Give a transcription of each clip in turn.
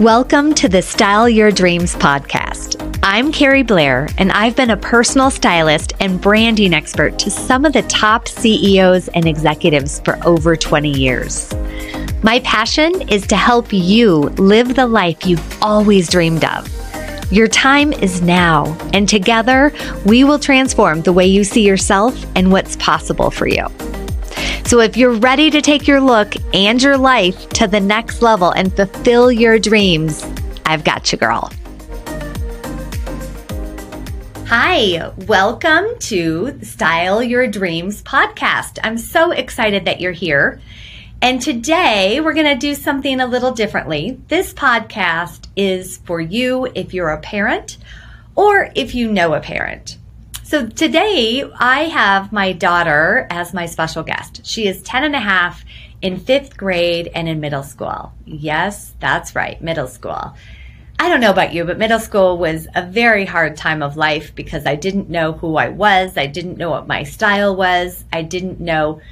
Welcome to the Style Your Dreams podcast. I'm Keri Blair, and I've been a personal stylist and branding expert to some of the top CEOs and executives for over 20 years. My passion is to help you live the life you've always dreamed of. Your time is now, and together we will transform the way you see yourself and what's possible for you. So if you're ready to take your look and your life to the next level and fulfill your dreams, I've got you, girl. Hi, welcome to Style Your Dreams podcast. I'm so excited that you're here. And today we're going to do something a little differently. This podcast is for you if you're a parent or if you know a parent. So today I have my daughter as my special guest. She is 10 and a half in fifth grade and in middle school. Yes, that's right, middle school. I don't know about you, but middle school was a very hard time of life because I didn't know who I was. I didn't know what my style was. I didn't know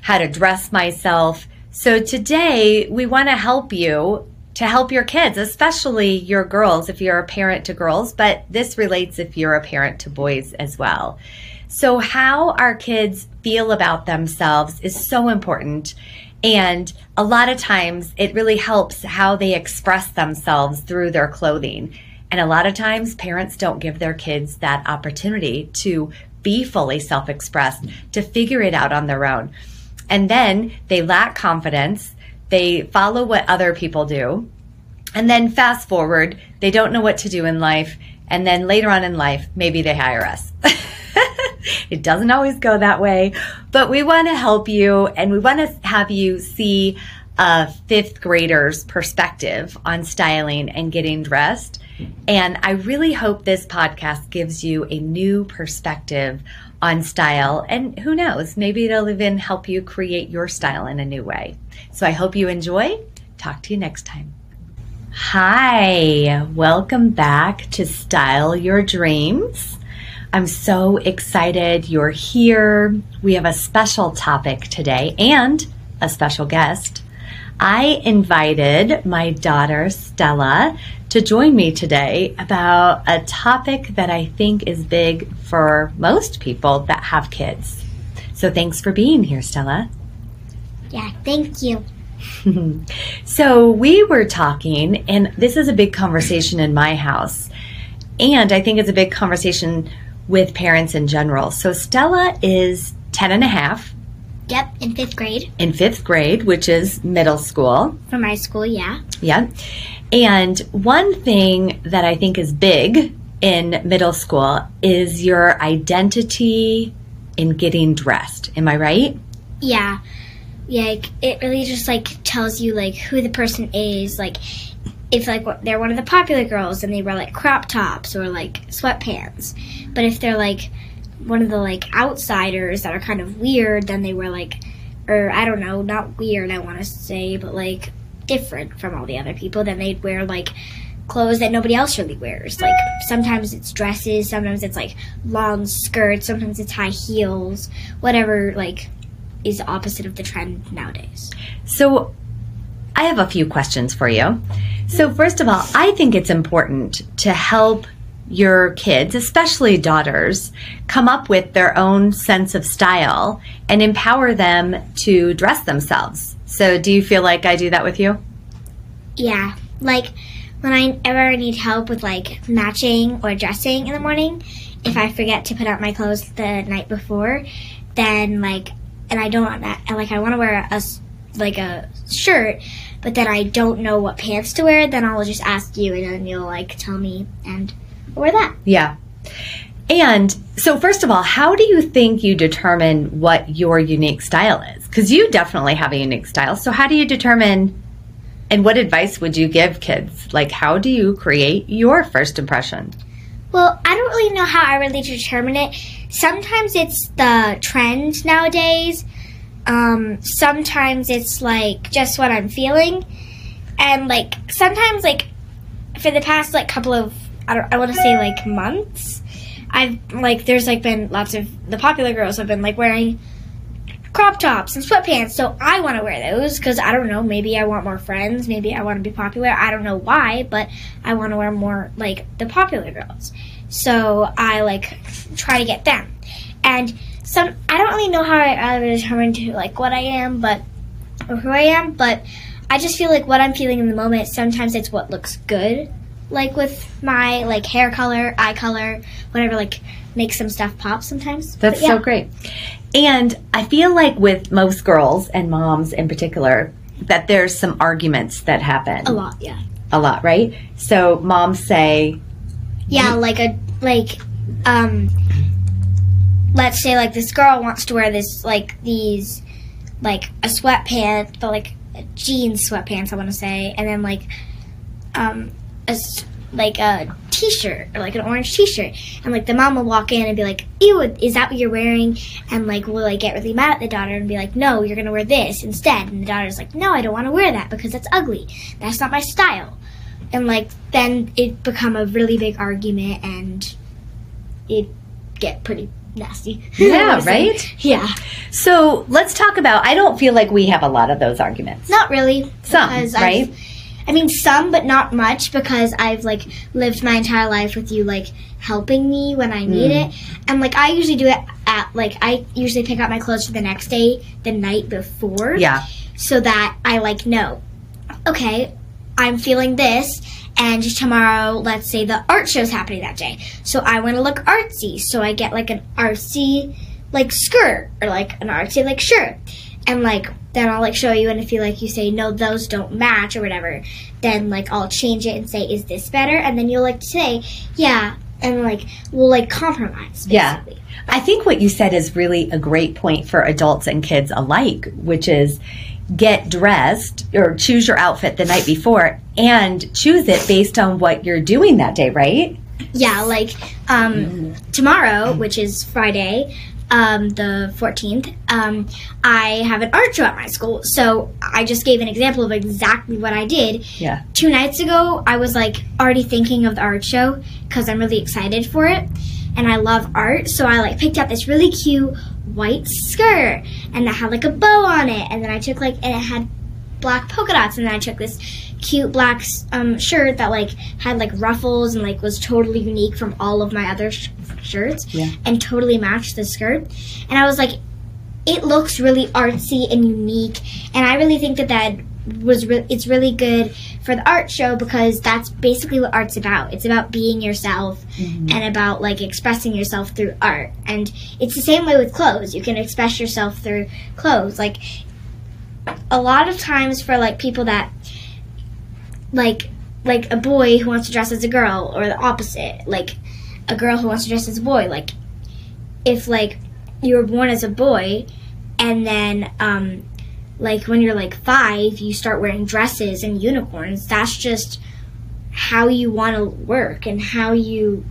how to dress myself. So today we want to help you to help your kids, especially your girls, if you're a parent to girls, but this relates if you're a parent to boys as well. So, how our kids feel about themselves is so important. And a lot of times it really helps how they express themselves through their clothing. And a lot of times parents don't give their kids that opportunity to be fully self expressed, to figure it out on their own. And then they lack confidence they follow what other people do. And then fast forward, they don't know what to do in life. And then later on in life, maybe they hire us. it doesn't always go that way, but we want to help you and we want to have you see a fifth grader's perspective on styling and getting dressed. And I really hope this podcast gives you a new perspective on style. And who knows, maybe it'll even help you create your style in a new way. So I hope you enjoy. Talk to you next time. Hi, welcome back to Style Your Dreams. I'm so excited you're here. We have a special topic today and a special guest. I invited my daughter Stella to join me today about a topic that I think is big for most people that have kids. So thanks for being here, Stella. Yeah, thank you. so we were talking, and this is a big conversation in my house. And I think it's a big conversation with parents in general. So Stella is 10 and a half. Yep, in fifth grade. In fifth grade, which is middle school. For my school, yeah. Yeah. And one thing that I think is big in middle school is your identity in getting dressed. Am I right? Yeah. Yeah, like, it really just like tells you like who the person is, like if like they're one of the popular girls and they wear like crop tops or like sweatpants. But if they're like one of the like outsiders that are kind of weird, then they wear like or I don't know, not weird I want to say, but like different from all the other people, then they'd wear like clothes that nobody else really wears. Like sometimes it's dresses, sometimes it's like long skirts, sometimes it's high heels, whatever like is the opposite of the trend nowadays. So I have a few questions for you. So first of all, I think it's important to help your kids, especially daughters, come up with their own sense of style and empower them to dress themselves. So, do you feel like I do that with you? Yeah. Like when I ever need help with like matching or dressing in the morning, if I forget to put out my clothes the night before, then like and I don't want that, and, like I want to wear a like a shirt, but then I don't know what pants to wear, then I'll just ask you and then you'll like tell me and wear that. Yeah. And so, first of all, how do you think you determine what your unique style is? Because you definitely have a unique style. So, how do you determine and what advice would you give kids? Like, how do you create your first impression? Well, I don't really know how I really determine it. Sometimes it's the trend nowadays. Um, sometimes it's like just what I'm feeling. And like sometimes like for the past like couple of I don't I want to say like months, I've like there's like been lots of the popular girls have been like wearing crop tops and sweatpants. So I want to wear those because I don't know. Maybe I want more friends. Maybe I want to be popular. I don't know why, but I want to wear more like the popular girls. So I like try to get them. And some I don't really know how I, I determine to like what I am, but or who I am, but I just feel like what I'm feeling in the moment. Sometimes it's what looks good, like with my like hair color, eye color, whatever. Like makes some stuff pop sometimes. That's yeah. so great. And I feel like with most girls and moms in particular, that there's some arguments that happen A lot, yeah. a lot, right? So moms say, Yeah, like a like um let's say like this girl wants to wear this like these like a sweatpants, but like jeans sweatpants I want to say, and then like um a like a t-shirt or like an orange t-shirt. And like the mom will walk in and be like ew is that what you're wearing? And like will like get really mad at the daughter and be like no you're gonna wear this instead. And the daughter's like no i don't want to wear that because that's ugly. That's not my style. And like then it become a really big argument and it get pretty nasty. Yeah, right? yeah. So let's talk about, I don't feel like we have a lot of those arguments. not really. Some, because right? I've- I mean some but not much because I've like lived my entire life with you like helping me when I need Mm. it and like I usually do it at like I usually pick out my clothes for the next day the night before Yeah. so that I like know, okay, I'm feeling this, and tomorrow, let's say the art show's happening that day, so I want to look artsy, so I get like an artsy like skirt or like an artsy like shirt, and like then I'll like show you, and if you like you say no, those don't match or whatever, then like I'll change it and say is this better, and then you'll like say yeah, and like we'll like compromise Yeah. I think what you said is really a great point for adults and kids alike, which is get dressed or choose your outfit the night before and choose it based on what you're doing that day, right? Yeah, like um, tomorrow, which is Friday, um, the 14th, um, I have an art show at my school. So I just gave an example of exactly what I did. Yeah. Two nights ago, I was like already thinking of the art show because I'm really excited for it. And I love art. So I like picked out this really cute white skirt and it had like a bow on it. And then I took like, and it had black polka dots and then I took this cute black um, shirt that like had like ruffles and like was totally unique from all of my other sh- shirts Yeah. and totally matched the skirt. And I was like it looks really artsy and unique. And I really think that that was re- it's really good for the art show because that's basically what art's about. It's about being yourself and about like expressing yourself through art. And it's the same way with clothes. You can express yourself through clothes. Like a lot of times for like people that like like a boy who wants to dress as a girl or the opposite like a girl who wants to dress as a boy like if like you were born as a boy and then um like when you're like five you start wearing dresses and unicorns that's just how you want to work and how you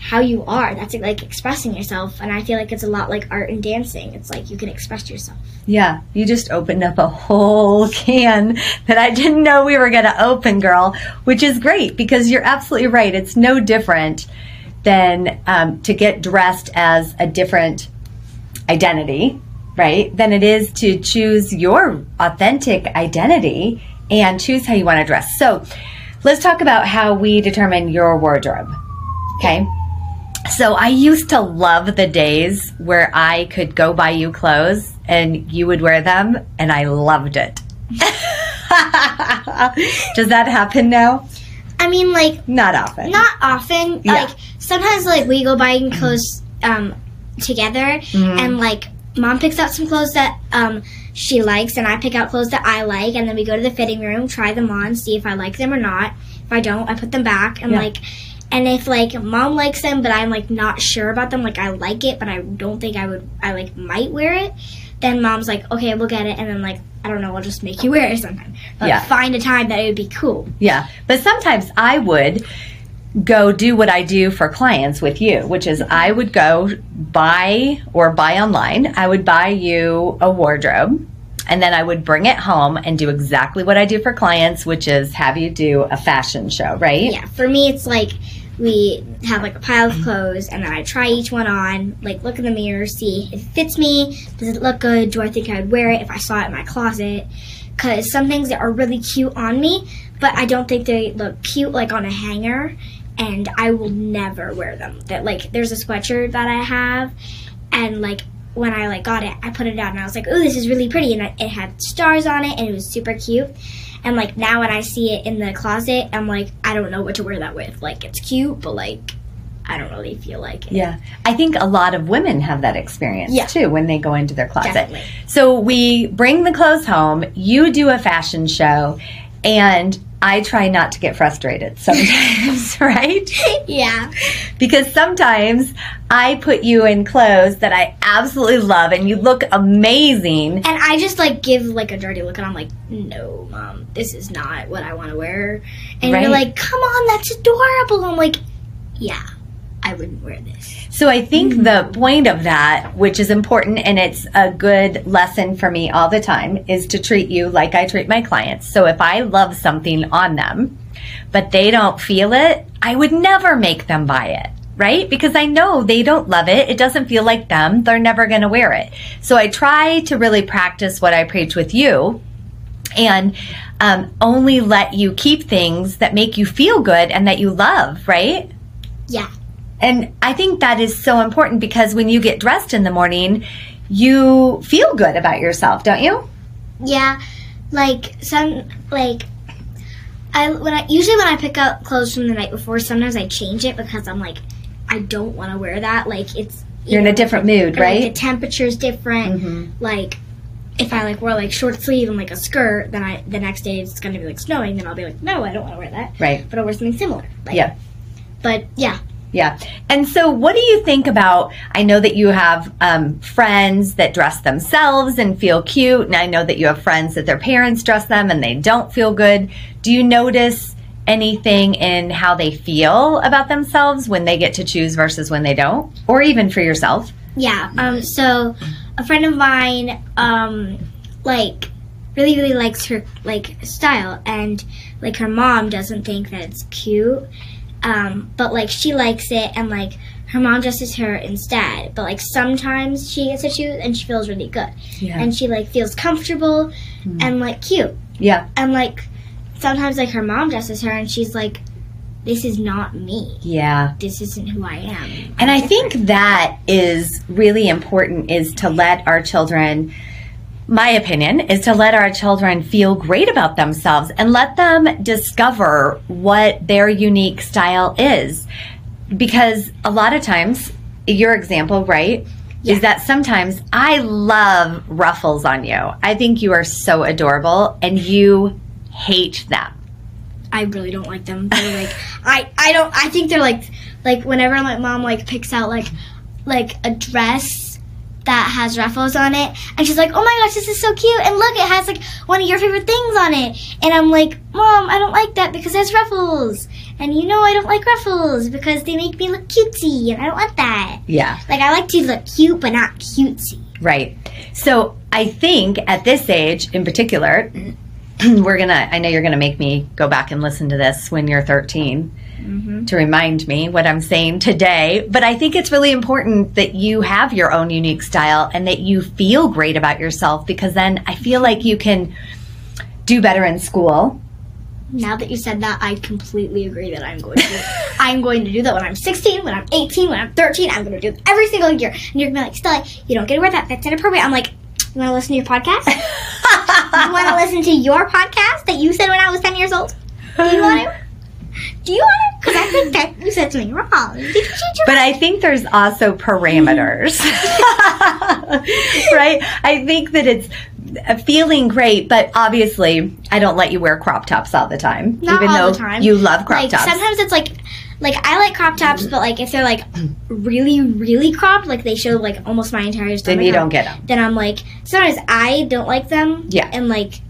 how you are that's like expressing yourself and i feel like it's a lot like art and dancing it's like you can express yourself Yeah, you just opened up a whole can that I didn't know we were going to open, girl, which is great because you're absolutely right. It's no different than um, to get dressed as a different identity, right? Than it is to choose your authentic identity and choose how you want to dress. So let's talk about how we determine your wardrobe. Okay. So I used to love the days where I could go buy you clothes and you would wear them, and I loved it. Does that happen now? i mean like Not often. not often Yeah. like sometimes like we go buying clothes um together and like mom picks out some clothes that um she likes and i pick out clothes that i like and then we go to the fitting room try them on see if i like them or not if i don't i put them back and Yeah. like and if like mom likes them but i'm like not sure about them like i like it but i don't think i would i like might wear it then mom's like okay we'll get it and then like i don't know i'll just make you wear it sometime but Yeah. find a time that it would be cool Yeah. But sometimes I would go do what I do for clients with you, which is I would go buy or buy online. I would buy you a wardrobe and then I would bring it home and do exactly what I do for clients, which is have you do a fashion show, right? Yeah, for me, it's like we have like a pile of clothes, and then I try each one on, like look in the mirror, see if it fits me. Does it look good? Do I think I would wear it if I saw it in my closet? Because some things that are really cute on me, but I don't think they look cute like on a hanger, and I will never wear them. That like there's a sweatshirt that I have, and like when I like got it, I put it on and I was like, "Oh, this is really pretty," and it had stars on it, and it was super cute. And like now, when I see it in the closet, I'm like, I don't know what to wear that with. Like it's cute, but like I don't really feel like it. Yeah. I think a lot of women have that experience Yeah. too when they go into their closet. Definitely. So we bring the clothes home, you do a fashion show, and I try not to get frustrated sometimes, right? Yeah. Because sometimes I put you in clothes that I absolutely love and you look amazing. And I just like give like a dirty look, and I'm like, no, mom, this is not what I want to wear. And Right. you're like, come on, that's adorable. I'm like, yeah, I wouldn't wear this. So I think the point of that, which is important and it's a good lesson for me all the time, is to treat you like I treat my clients. So if I love something on them, but they don't feel it, I would never make them buy it. Right? Because I know they don't love it. It doesn't feel like them. They're never going to wear it. So I try to really practice what I preach with you and um, only let you keep things that make you feel good and that you love, right? Yeah. And I think that is so important because when you get dressed in the morning, you feel good about yourself, don't you? Yeah, like some like I when I usually when I pick out clothes from the night before, sometimes I change it because I'm like I don't want to wear that. Like it's You're in a different mood, right? like, the temperature's different. Mhm. Like if I like wear like short sleeve and like a skirt, then I the next day it's gonna be like snowing. Then I'll be like, no, I don't want to wear that. Right. But I'll wear something similar. Like, Yeah. But yeah, Yeah. And so, what do you think about? I know that you have um, friends that dress themselves and feel cute, and I know that you have friends that their parents dress them and they don't feel good. Do you notice anything in how they feel about themselves when they get to choose versus when they don't, or even for yourself? Yeah. Um. So, a friend of mine, um, like, really, really likes her like style, and like her mom doesn't think that it's cute. Um. But like she likes it, and like her mom dresses her instead. But like sometimes she gets a choose, and she feels really good, Yeah. and she like feels comfortable and like cute, yeah. and like sometimes like her mom dresses her, and she's like, "This is not me. Yeah. This isn't who I am." And I think that is really important is to let our children my opinion is to let our children feel great about themselves and let them discover what their unique style is. Because a lot of times, your example, right, Yeah. is that sometimes I love ruffles on you. I think you are so adorable and you hate them. I really don't like them. They're like I I don't I think they're like like whenever my mom like picks out like like a dress that has ruffles on it and she's like, "Oh my gosh, this is so cute." And look, it has like one of your favorite things on it. And I'm like, "Mom, I don't like that because it has ruffles." And you know I don't like ruffles because they make me look cutesy and I don't want that. Yeah. Like I like to look cute but not cutesy. Right. So I think at this age in particular, we're going to, I know you're going to make me go back and listen to this when you're 13 to remind me what I'm saying today. But I think it's really important that you have your own unique style and that you feel great about yourself because then I feel like you can do better in school. Now that you said that, I completely agree that I'm going to. I'm going to do that when I'm 16, when I'm 18, when I'm 13. I'm going to do it every single year. And you're going to be like, Stella, you don't get to wear that. That's inappropriate. I'm like, you want to listen to your podcast? you want to listen to your podcast that you said when I was 10 years old? Do you want to? Do you want to? I think that you said something wrong. Did you change your But I think there's also parameters, right? I think that it's uh, feeling great, but obviously, I don't let you wear crop tops all the time, Not even all though the time. you love crop like tops. sometimes it's like like I like crop tops, but like if they're like really really cropped, like they show like almost my entire stomach. then you don't get them. Then I'm like sometimes I don't like them. Yeah. And like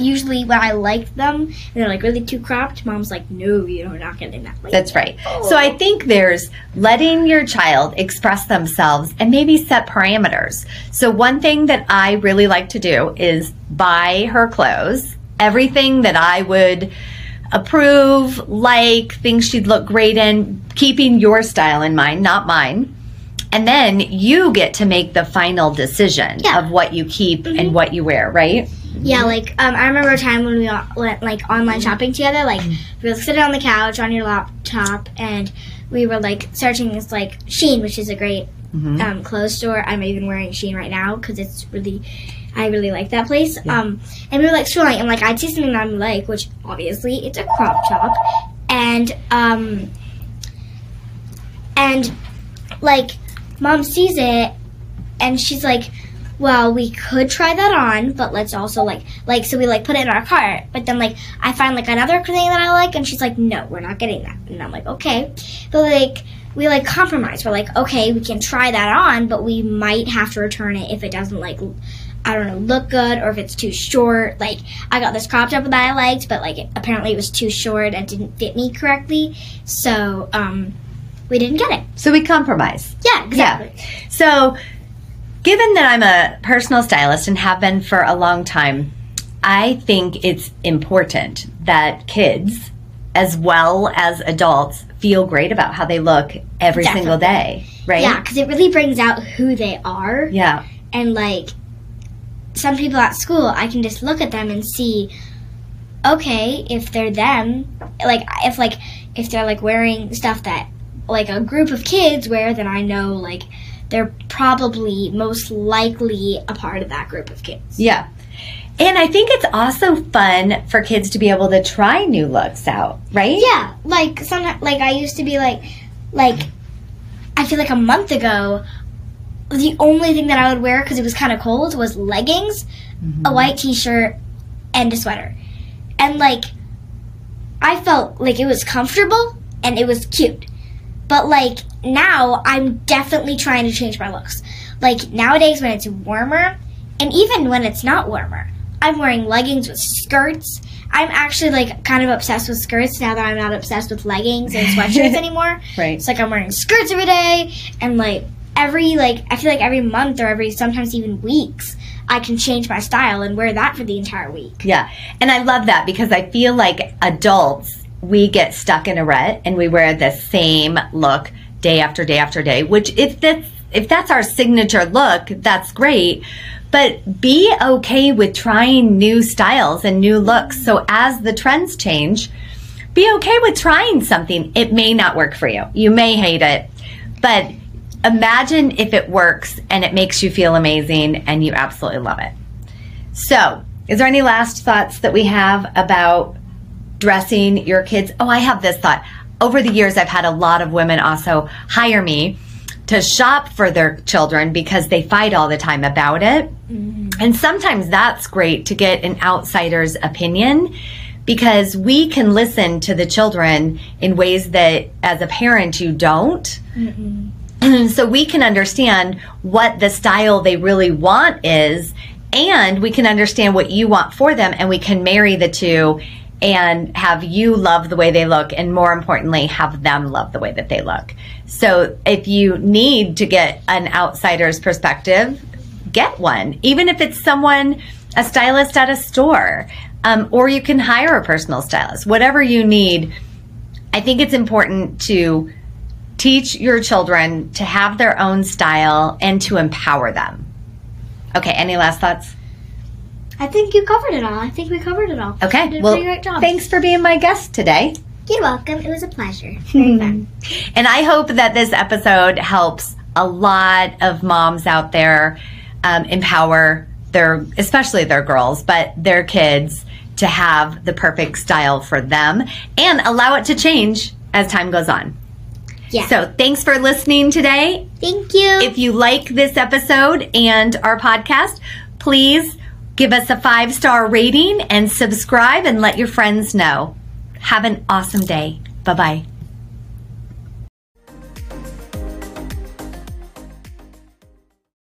usually when I like them and they're like really too cropped, mom's like, no, you're not getting that. Like, That's right. So oh. I think there's letting your child express themselves and maybe set parameters. So one thing that I really like to do is buy her clothes, everything that I would approve, like, things she'd look great in, keeping your style in mind, not mine. And then you get to make the final decision Yeah. of what you keep and mm-hmm. what you wear, right? Yeah, like um, I remember a time when we all went like online shopping together. Like we were sitting on the couch on your laptop, and we were like searching this like Shein, which is a great Mhm. um, clothes store. I'm even wearing Shein right now because it's really, I really like that place. Um, and we were like scrolling, and like I'd see something that I like, which obviously it's a crop top, and um, and like mom sees it, and she's like, well, we could try that on, but let's also like like so we like put it in our cart. But then like I find like another thing that I like, and she's like, no, we're not getting that. And I'm like, okay, but like we like compromise. We're like, okay, we can try that on, but we might have to return it if it doesn't like. I don't know, look good or if it's too short. Like I got this crop top that I liked, but like it, apparently it was too short and didn't fit me correctly. So um, we didn't get it. So we compromise. Yeah, exactly. Yeah. So, given that I'm a personal stylist and have been for a long time, I think it's important that kids, as well as adults, feel great about how they look every single day, right? Yeah, because it really brings out who they are. Yeah. and like some people at school i can just look at them and see okay if they're them like if like if they're like wearing stuff that like a group of kids wear then i know like they're probably most likely a part of that group of kids Yeah. And I think it's also fun for kids to be able to try new looks out, right? yeah like some like i used to be like like i feel like a month ago the only thing that i would wear because it was kind of cold was leggings mm-hmm. a white t-shirt and a sweater and like i felt like it was comfortable and it was cute but like now i'm definitely trying to change my looks like nowadays when it's warmer and even when it's not warmer i'm wearing leggings with skirts i'm actually like kind of obsessed with skirts now that i'm not obsessed with leggings and sweatshirts anymore Right. it's like i'm wearing skirts every day and like every like i feel like every month or every sometimes even weeks i can change my style and wear that for the entire week Yeah. And I love that because I feel like adults, we get stuck in a rut and we wear the same look day after day after day, which if that's if that's our signature look, that's great. But be okay with trying new styles and new looks. So as the trends change, be okay with trying something. It may not work for you. You may hate it, but imagine if it works and it makes you feel amazing and you absolutely love it. So, is there any last thoughts that we have about dressing your kids? Oh, I have this thought. Over the years, I've had a lot of women also hire me to shop for their children because they fight all the time about it. Mm-hmm. And sometimes that's great to get an outsider's opinion because we can listen to the children in ways that as a parent you don't. Mm-hmm. so we can understand what the style they really want is and we can understand what you want for them and we can marry the two and have you love the way they look and more importantly have them love the way that they look. So if you need to get an outsider's perspective get one even if it's someone a stylist at a store um, or you can hire a personal stylist. Whatever you need i think it's important to teach your children to have their own style and to empower them. Okay any last thoughts I think you covered it all. I think we covered it all. Okay. You did a well, pretty great job. thanks for being my guest today. You're welcome. It was a pleasure. Very fun. And I hope that this episode helps a lot of moms out there um, empower their, especially their girls, but their kids to have the perfect style for them and allow it to change as time goes on. Yeah. So thanks for listening today. Thank you. If you like this episode and our podcast, please give us a five star rating and subscribe and let your friends know. Have an awesome day. Bye bye.